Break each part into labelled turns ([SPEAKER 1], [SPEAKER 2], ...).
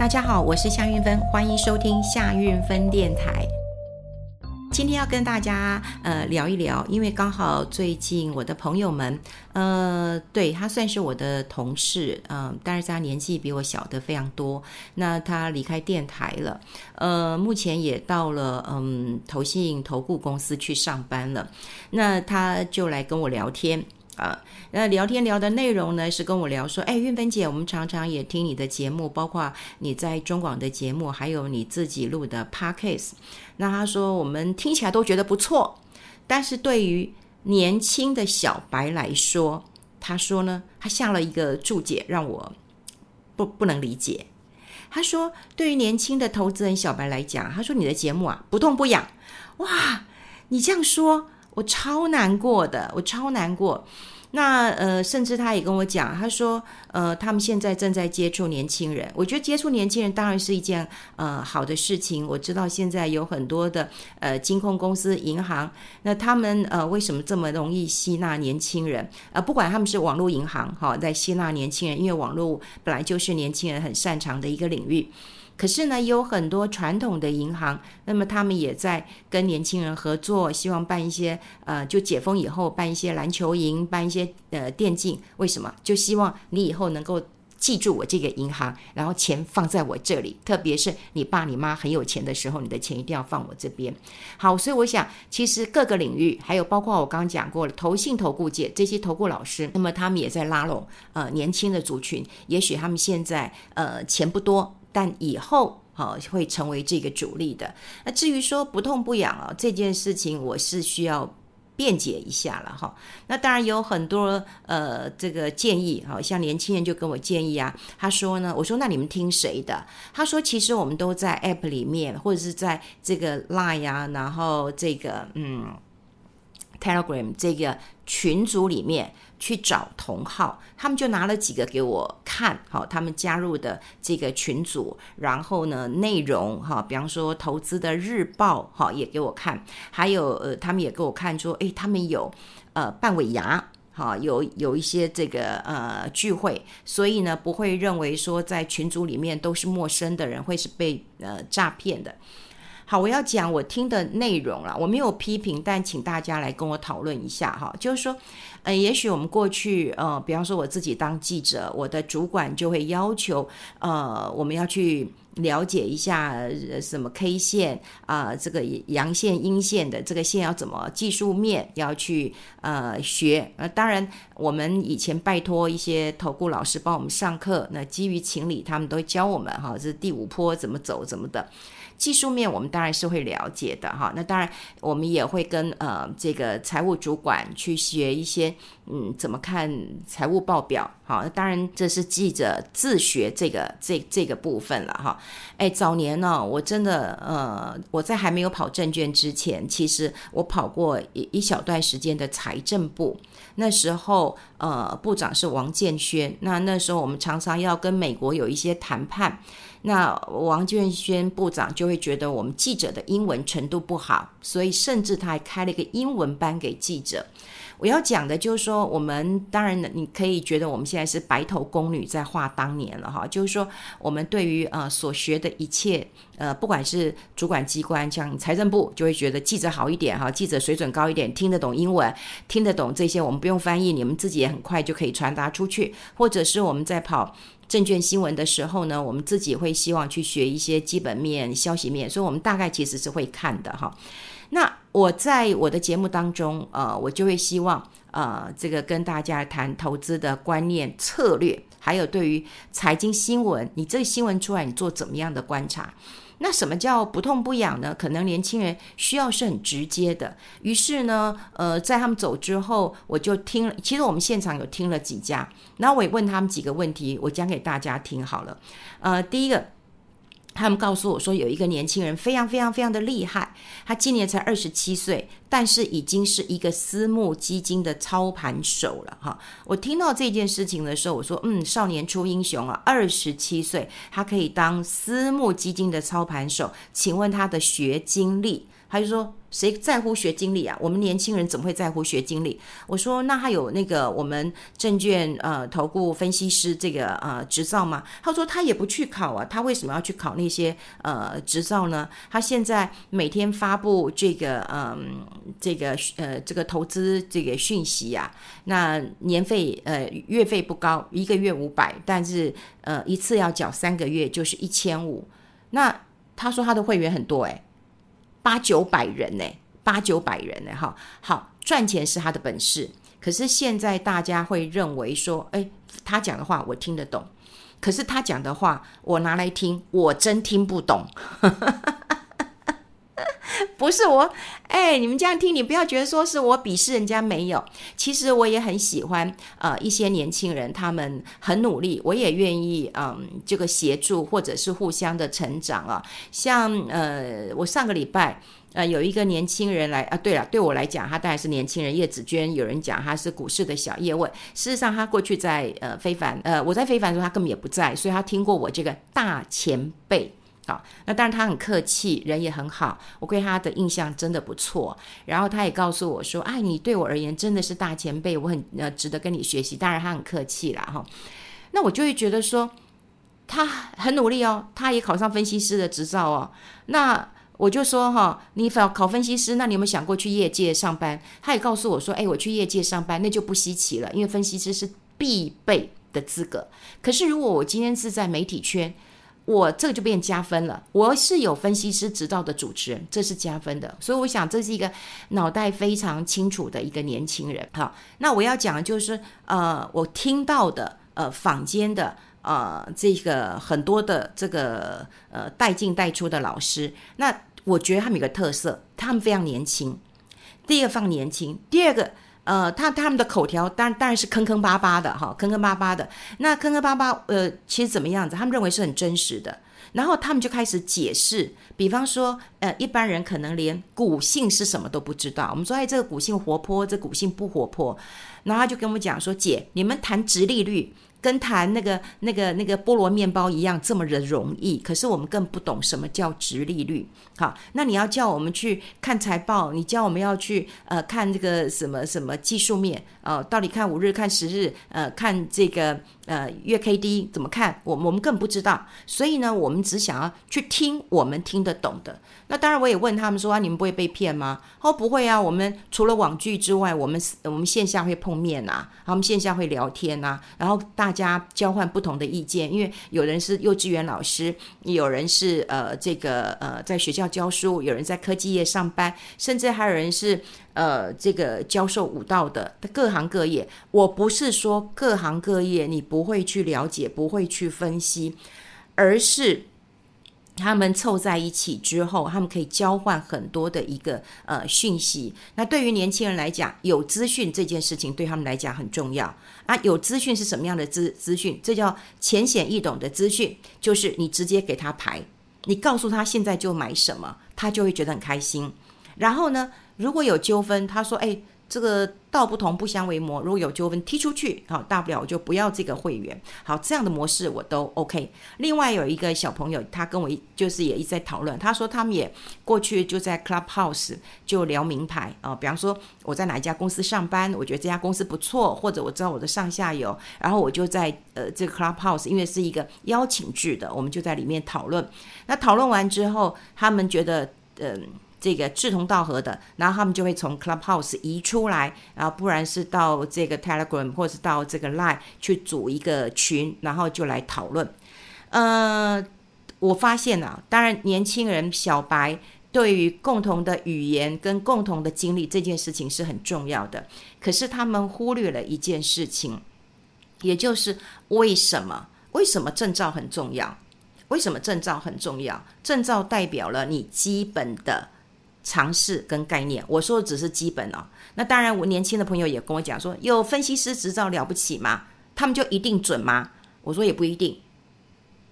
[SPEAKER 1] 大家好，我是夏运芬，欢迎收听夏运芬电台。今天要跟大家呃聊一聊，因为刚好最近我的朋友们，呃，对，他算是我的同事，嗯、但是他年纪比我小的非常多。那他离开电台了，呃，目前也到了嗯投信投顾公司去上班了。那他就来跟我聊天。啊，那聊天聊的内容呢，是跟我聊说，哎，运芬姐，我们常常也听你的节目，包括你在中广的节目，还有你自己录的 Podcast。那他说我们听起来都觉得不错，但是对于年轻的小白来说，他说呢，他下了一个注解，让我不不能理解。他说，对于年轻的投资人小白来讲，他说你的节目啊，不痛不痒。哇，你这样说。我超难过的，我超难过。那呃，甚至他也跟我讲，他说，呃，他们现在正在接触年轻人。我觉得接触年轻人当然是一件呃好的事情。我知道现在有很多的呃金控公司、银行，那他们呃为什么这么容易吸纳年轻人？呃，不管他们是网络银行哈，在吸纳年轻人，因为网络本来就是年轻人很擅长的一个领域。可是呢，有很多传统的银行，那么他们也在跟年轻人合作，希望办一些呃，就解封以后办一些篮球营，办一些呃电竞。为什么？就希望你以后能够记住我这个银行，然后钱放在我这里。特别是你爸你妈很有钱的时候，你的钱一定要放我这边。好，所以我想，其实各个领域，还有包括我刚刚讲过了，投信投顾界这些投顾老师，那么他们也在拉拢呃年轻的族群。也许他们现在呃钱不多。但以后哈会成为这个主力的。那至于说不痛不痒啊这件事情，我是需要辩解一下了哈。那当然有很多呃这个建议，好像年轻人就跟我建议啊，他说呢，我说那你们听谁的？他说其实我们都在 App 里面，或者是在这个 Line 啊，然后这个嗯 Telegram 这个群组里面。去找同号，他们就拿了几个给我看，好，他们加入的这个群组，然后呢，内容哈，比方说投资的日报哈，也给我看，还有呃，他们也给我看说，诶，他们有呃半尾牙哈，有有一些这个呃聚会，所以呢，不会认为说在群组里面都是陌生的人，会是被呃诈骗的。好，我要讲我听的内容了，我没有批评，但请大家来跟我讨论一下哈，就是说，呃，也许我们过去，呃，比方说我自己当记者，我的主管就会要求，呃，我们要去了解一下什么 K 线啊，呃，这个阳线、阴线的这个线要怎么技术面要去呃学，呃，当然我们以前拜托一些投顾老师帮我们上课，那基于情理，他们都会教我们哈，这第五波怎么走怎么的。技术面我们当然是会了解的哈，那当然我们也会跟呃这个财务主管去学一些嗯怎么看财务报表，好，那当然这是记者自学这个这这个部分了哈。哎，早年呢，我真的呃我在还没有跑证券之前，其实我跑过一一小段时间的财政部，那时候呃部长是王建轩，那那时候我们常常要跟美国有一些谈判。那王建煊部长就会觉得我们记者的英文程度不好，所以甚至他还开了一个英文班给记者。我要讲的就是说，我们当然你可以觉得我们现在是白头宫女在话当年了哈，就是说我们对于呃所学的一切呃，不管是主管机关像财政部，就会觉得记者好一点哈，记者水准高一点，听得懂英文，听得懂这些，我们不用翻译，你们自己也很快就可以传达出去，或者是我们在跑。证券新闻的时候呢，我们自己会希望去学一些基本面、消息面，所以我们大概其实是会看的哈。那我在我的节目当中，呃，我就会希望，呃，这个跟大家谈投资的观念、策略，还有对于财经新闻，你这个新闻出来，你做怎么样的观察？那什么叫不痛不痒呢？可能年轻人需要是很直接的。于是呢，呃，在他们走之后，我就听了。其实我们现场有听了几家，然后我也问他们几个问题，我讲给大家听好了。呃，第一个。他们告诉我说，有一个年轻人非常非常非常的厉害，他今年才二十七岁，但是已经是一个私募基金的操盘手了哈。我听到这件事情的时候，我说，嗯，少年出英雄啊，二十七岁他可以当私募基金的操盘手，请问他的学经历他就说。谁在乎学经理啊？我们年轻人怎么会在乎学经理？我说那他有那个我们证券呃投顾分析师这个呃执照吗？他说他也不去考啊，他为什么要去考那些呃执照呢？他现在每天发布这个嗯、呃、这个呃这个投资这个讯息呀、啊，那年费呃月费不高，一个月五百，但是呃一次要缴三个月就是一千五。那他说他的会员很多诶。八九百人呢，八九百人呢，哈，好，赚钱是他的本事。可是现在大家会认为说，哎，他讲的话我听得懂，可是他讲的话我拿来听，我真听不懂。不是我，哎，你们这样听，你不要觉得说是我鄙视人家没有。其实我也很喜欢，呃，一些年轻人，他们很努力，我也愿意，嗯，这个协助或者是互相的成长啊。像呃，我上个礼拜，呃，有一个年轻人来啊，对了，对我来讲，他当然是年轻人。叶子娟，有人讲他是股市的小叶问，事实上他过去在呃非凡，呃，我在非凡的时候，他根本也不在，所以他听过我这个大前辈。好，那当然他很客气，人也很好，我对他的印象真的不错。然后他也告诉我说：“哎，你对我而言真的是大前辈，我很呃值得跟你学习。”当然他很客气啦。哈。那我就会觉得说他很努力哦，他也考上分析师的执照哦。那我就说哈，你考考分析师，那你有没有想过去业界上班？他也告诉我说：“哎，我去业界上班那就不稀奇了，因为分析师是必备的资格。可是如果我今天是在媒体圈。”我这个就变加分了。我是有分析师执照的主持人，这是加分的。所以我想这是一个脑袋非常清楚的一个年轻人。好，那我要讲的就是，呃，我听到的，呃，坊间的，呃，这个很多的这个，呃，带进带出的老师，那我觉得他们有个特色，他们非常年轻。第一个放年轻，第二个。呃，他他们的口条当然当然是坑坑巴巴的哈，坑坑巴巴的。那坑坑巴巴，呃，其实怎么样子？他们认为是很真实的，然后他们就开始解释。比方说，呃，一般人可能连骨性是什么都不知道。我们说，哎，这个骨性活泼，这骨性不活泼。然后他就跟我们讲说，姐，你们谈直利率。跟谈那个、那个、那个菠萝面包一样这么的容易，可是我们更不懂什么叫殖利率。好，那你要叫我们去看财报，你叫我们要去呃看这个什么什么技术面、呃，到底看五日、看十日，呃，看这个呃月 K D 怎么看？我我们更不知道。所以呢，我们只想要去听我们听得懂的。那当然，我也问他们说啊，你们不会被骗吗？哦，不会啊，我们除了网剧之外，我们我们线下会碰面呐、啊，我们线下会聊天、啊，然后大大家交换不同的意见，因为有人是幼稚园老师，有人是呃这个呃在学校教书，有人在科技业上班，甚至还有人是呃这个教授武道的，各行各业。我不是说各行各业你不会去了解，不会去分析，而是。他们凑在一起之后，他们可以交换很多的一个呃讯息。那对于年轻人来讲，有资讯这件事情对他们来讲很重要啊。有资讯是什么样的资资讯？这叫浅显易懂的资讯，就是你直接给他排，你告诉他现在就买什么，他就会觉得很开心。然后呢，如果有纠纷，他说：“哎。”这个道不同不相为谋，如果有纠纷踢出去，好，大不了我就不要这个会员。好，这样的模式我都 OK。另外有一个小朋友，他跟我就是也一直在讨论，他说他们也过去就在 Clubhouse 就聊名牌啊，比方说我在哪一家公司上班，我觉得这家公司不错，或者我知道我的上下游，然后我就在呃这个 Clubhouse，因为是一个邀请制的，我们就在里面讨论。那讨论完之后，他们觉得嗯。这个志同道合的，然后他们就会从 Clubhouse 移出来，然后不然是到这个 Telegram 或是到这个 Line 去组一个群，然后就来讨论。呃，我发现啊，当然年轻人小白对于共同的语言跟共同的经历这件事情是很重要的，可是他们忽略了一件事情，也就是为什么？为什么证照很重要？为什么证照很重要？证照代表了你基本的。尝试跟概念，我说的只是基本哦。那当然，我年轻的朋友也跟我讲说，有分析师执照了不起吗？他们就一定准吗？我说也不一定，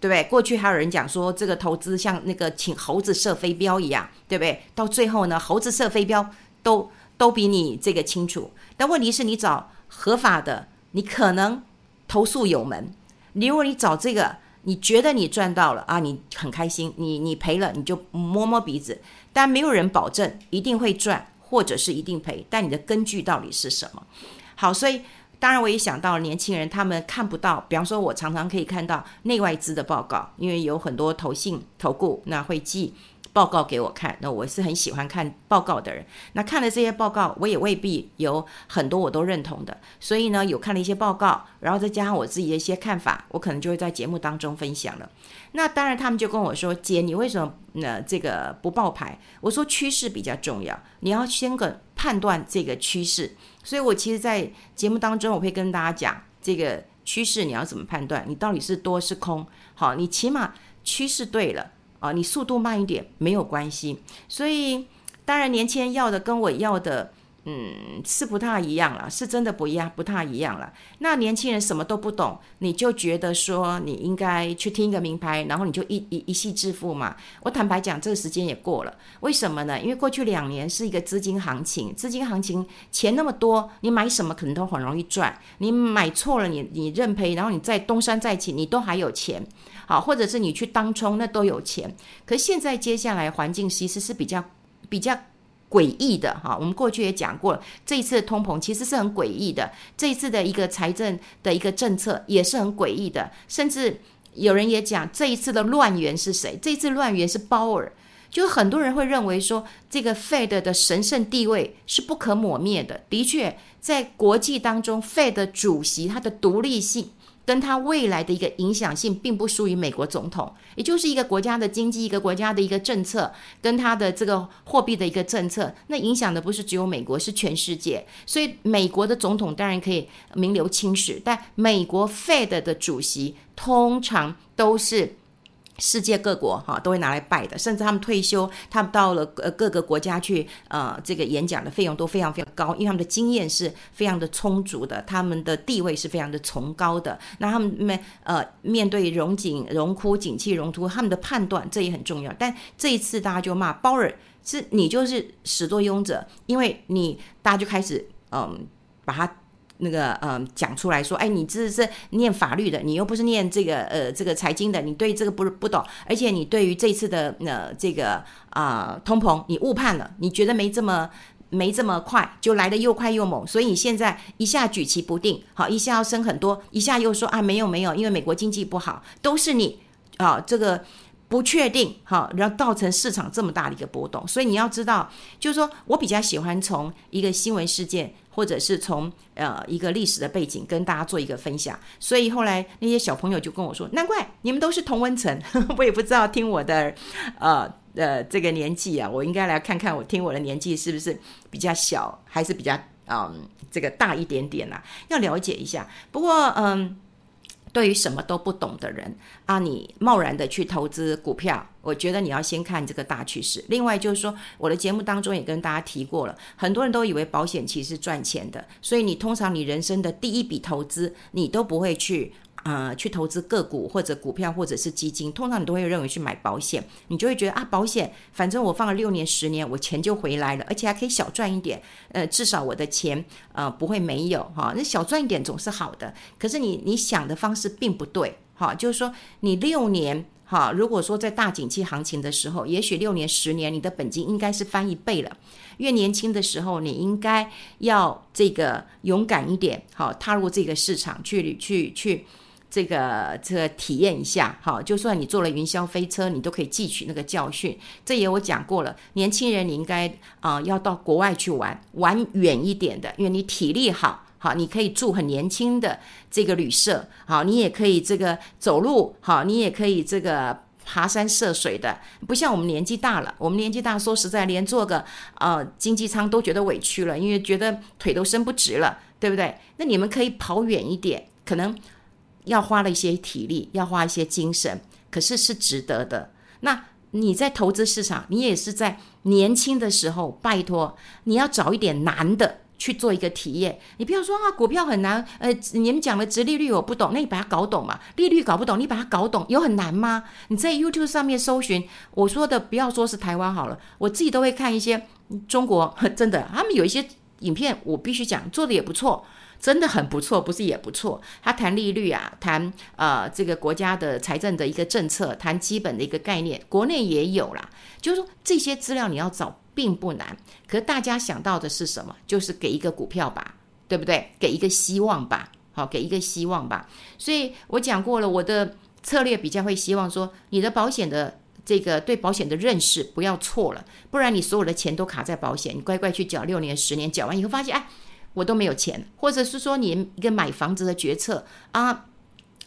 [SPEAKER 1] 对不对？过去还有人讲说，这个投资像那个请猴子射飞镖一样，对不对？到最后呢，猴子射飞镖都都比你这个清楚。但问题是你找合法的，你可能投诉有门；你如果你找这个，你觉得你赚到了啊，你很开心；你你赔了，你就摸摸鼻子。但没有人保证一定会赚，或者是一定赔。但你的根据到底是什么？好，所以当然我也想到年轻人他们看不到，比方说，我常常可以看到内外资的报告，因为有很多投信投顾那会记。报告给我看，那我是很喜欢看报告的人。那看了这些报告，我也未必有很多我都认同的。所以呢，有看了一些报告，然后再加上我自己的一些看法，我可能就会在节目当中分享了。那当然，他们就跟我说：“姐，你为什么呢？这个不报牌？”我说：“趋势比较重要，你要先个判断这个趋势。”所以，我其实，在节目当中，我会跟大家讲这个趋势你要怎么判断，你到底是多是空。好，你起码趋势对了。啊，你速度慢一点没有关系，所以当然年轻人要的跟我要的。嗯，是不太一样了，是真的不一样，不太一样了。那年轻人什么都不懂，你就觉得说你应该去听一个名牌，然后你就一一一夕致富嘛？我坦白讲，这个时间也过了。为什么呢？因为过去两年是一个资金行情，资金行情钱那么多，你买什么可能都很容易赚。你买错了，你你认赔，然后你再东山再起，你都还有钱。好，或者是你去当冲，那都有钱。可现在接下来环境其实是比较比较。诡异的哈，我们过去也讲过，这一次的通膨其实是很诡异的，这一次的一个财政的一个政策也是很诡异的，甚至有人也讲这一次的乱源是谁？这一次乱源是鲍尔，就很多人会认为说这个 Fed 的神圣地位是不可磨灭的。的确，在国际当中，Fed 主席他的独立性。跟他未来的一个影响性，并不输于美国总统，也就是一个国家的经济、一个国家的一个政策，跟他的这个货币的一个政策，那影响的不是只有美国，是全世界。所以，美国的总统当然可以名留青史，但美国 Fed 的主席通常都是。世界各国哈都会拿来拜的，甚至他们退休，他们到了呃各个国家去，呃，这个演讲的费用都非常非常高，因为他们的经验是非常的充足的，他们的地位是非常的崇高的。那他们面呃面对荣景荣枯景气荣秃，他们的判断这也很重要。但这一次大家就骂鲍尔，是你就是始作俑者，因为你大家就开始嗯、把他。那个嗯，讲出来说，哎，你这是念法律的，你又不是念这个呃这个财经的，你对这个不不懂，而且你对于这次的呃这个啊、通膨，你误判了，你觉得没这么没这么快，就来得又快又猛，所以你现在一下举棋不定，好，一下要升很多，一下又说啊没有没有，因为美国经济不好，都是你啊这个不确定，好，然后造成市场这么大的一个波动，所以你要知道，就是说我比较喜欢从一个新闻事件。或者是从呃一个历史的背景跟大家做一个分享，所以后来那些小朋友就跟我说：“难怪你们都是同温层。”我也不知道听我的呃呃这个年纪啊，我应该来看看我听我的年纪是不是比较小，还是比较嗯、这个大一点点啊？要了解一下。不过嗯。对于什么都不懂的人啊，你贸然的去投资股票，我觉得你要先看这个大趋势。另外就是说，我的节目当中也跟大家提过了，很多人都以为保险其实是赚钱的，所以你通常你人生的第一笔投资，你都不会去。呃，去投资个股或者股票或者是基金，通常你都会认为去买保险，你就会觉得啊，保险反正我放了六年十年，我钱就回来了，而且还可以小赚一点，呃，至少我的钱呃不会没有哈，那小赚一点总是好的。可是你你想的方式并不对哈，就是说你六年哈，如果说在大景气行情的时候，也许六年十年你的本金应该是翻一倍了。越年轻的时候，你应该要这个勇敢一点，好，踏入这个市场去去去。这个这个体验一下，好，就算你坐了云霄飞车，你都可以汲取那个教训。这也我讲过了，年轻人你应该啊、要到国外去玩，玩远一点的，因为你体力好，好，你可以住很年轻的这个旅社，好，你也可以这个走路，好，你也可以这个爬山涉水的，不像我们年纪大了，我们年纪大，说实在，连坐个呃经济舱都觉得委屈了，因为觉得腿都伸不直了，对不对？那你们可以跑远一点，可能。要花了一些体力，要花一些精神，可是是值得的。那你在投资市场，你也是在年轻的时候，拜托你要找一点难的去做一个体验。你不要说啊，股票很难，呃，你们讲的殖利率我不懂，那你把它搞懂嘛。利率搞不懂，你把它搞懂，有很难吗？你在 YouTube 上面搜寻，我说的不要说是台湾好了，我自己都会看一些中国，真的，他们有一些影片，我必须讲做的也不错。真的很不错，不是也不错。他谈利率啊，谈呃这个国家的财政的一个政策，谈基本的一个概念，国内也有啦。就是说这些资料你要找并不难，可大家想到的是什么？就是给一个股票吧，对不对？给一个希望吧，好，给一个希望吧。所以我讲过了，我的策略比较会希望说，你的保险的这个对保险的认识不要错了，不然你所有的钱都卡在保险，你乖乖去缴六年、十年，缴完以后发现，哎。我都没有钱，或者是说你一个买房子的决策啊，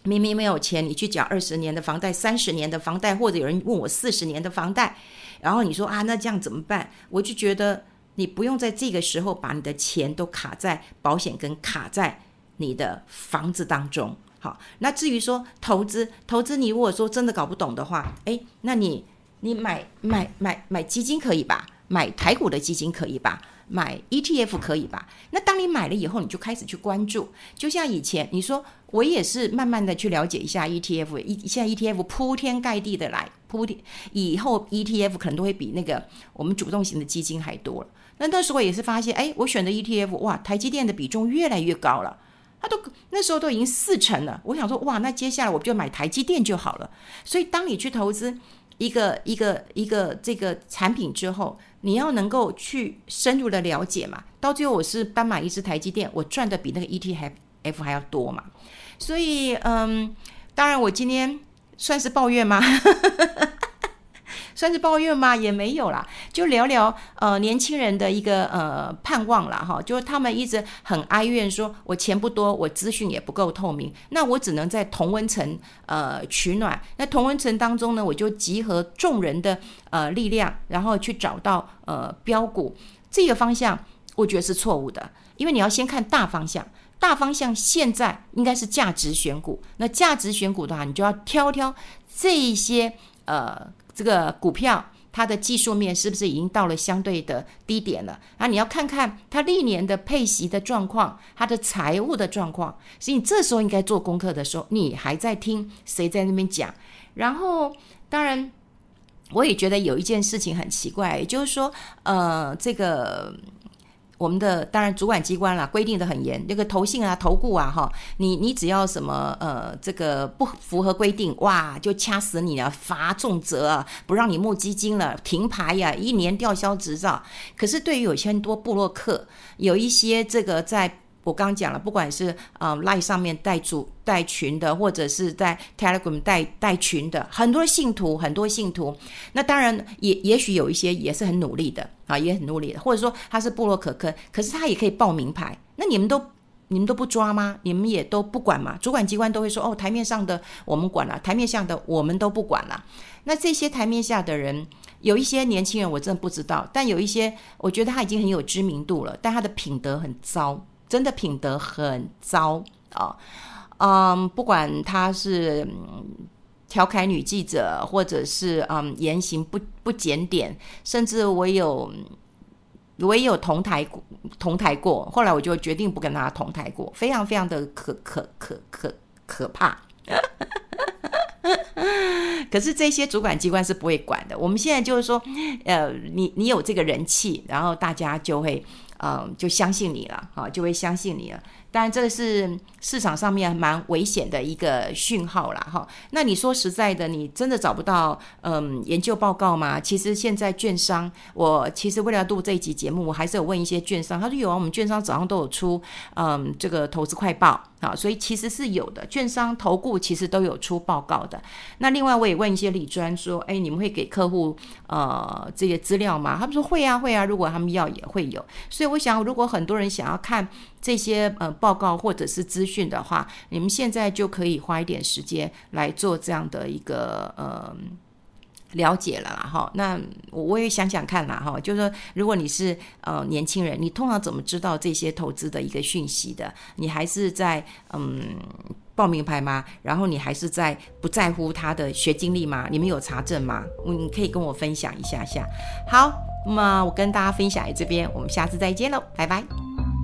[SPEAKER 1] 明明没有钱，你去缴二十年的房贷、三十年的房贷，或者有人问我四十年的房贷，然后你说啊，那这样怎么办？我就觉得你不用在这个时候把你的钱都卡在保险跟卡在你的房子当中。好，那至于说投资，投资你如果说真的搞不懂的话，诶，那你你买买买买基金可以吧？买台股的基金可以吧？买 ETF 可以吧？那当你买了以后，你就开始去关注。就像以前你说，我也是慢慢的去了解一下 ETF。一现在 ETF 铺天盖地的来铺天，以后 ETF 可能都会比那个我们主动型的基金还多了。那那时候也是发现，哎，我选的 ETF，哇，台积电的比重越来越高了。他都那时候都已经四成了。我想说，哇，那接下来我就买台积电就好了。所以当你去投资一个一个一个这个产品之后，你要能够去深入的了解嘛，到最后我是单买一只台积电，我赚的比那个 ETF 还要多嘛，所以嗯，当然我今天算是抱怨吗？算是抱怨吗？也没有啦，就聊聊呃年轻人的一个呃盼望啦。哈，就是他们一直很哀怨说，我钱不多，我资讯也不够透明，那我只能在同温层呃取暖。那同温层当中呢，我就集合众人的呃力量，然后去找到呃标股这个方向，我觉得是错误的，因为你要先看大方向，大方向现在应该是价值选股，那价值选股的话，你就要挑挑这一些呃。这个股票它的技术面是不是已经到了相对的低点了？啊，你要看看它历年的配息的状况，它的财务的状况。所以你这时候应该做功课的时候，你还在听谁在那边讲？然后，当然，我也觉得有一件事情很奇怪，也就是说，呃，这个。我们的当然主管机关啦，规定的很严，那个投信啊、投顾啊，哈，你你只要什么呃，这个不符合规定，哇，就掐死你了，罚重责，不让你募基金了，停牌呀，一年吊销执照。可是对于有些很多部落客，有一些这个在。我刚讲了，不管是呃 Line 上面带组带群的，或者是在 Telegram 带带群的，很多信徒，很多信徒。那当然也也许有一些也是很努力的啊，也很努力的，或者说他是部落可，可可是他也可以报名牌。那你们都你们都不抓吗？你们也都不管吗？主管机关都会说哦，台面上的我们管了，台面下的我们都不管了。那这些台面下的人，有一些年轻人我真的不知道，但有一些我觉得他已经很有知名度了，但他的品德很糟。真的品德很糟啊，嗯，不管他是调侃女记者，或者是嗯言行不不检点，甚至我有我也有同台同台过，后来我就决定不跟他同台过，非常非常的可可可可可怕。可是这些主管机关是不会管的。我们现在就是说，呃，你你有这个人气，然后大家就会。嗯，就相信你了，啊，就会相信你了。当然，这个是市场上面蛮危险的一个讯号啦，哈。那你说实在的，你真的找不到嗯研究报告吗？其实现在券商，我其实为了录这一集节目，我还是有问一些券商，他说有啊，我们券商早上都有出嗯这个投资快报。啊，所以其实是有的，券商投顾其实都有出报告的。那另外我也问一些理专说，哎，你们会给客户呃这些资料吗？他们说会啊会啊，如果他们要也会有。所以我想，如果很多人想要看这些呃报告或者是资讯的话，你们现在就可以花一点时间来做这样的一个呃。了解了啦，哈，那我我也想想看啦，哈，就是说，如果你是呃年轻人，你通常怎么知道这些投资的一个讯息的？你还是在嗯报名牌吗？然后你还是在不在乎他的学经历吗？你们有查证吗？你可以跟我分享一下下。好，那么我跟大家分享这边，我们下次再见喽，拜拜。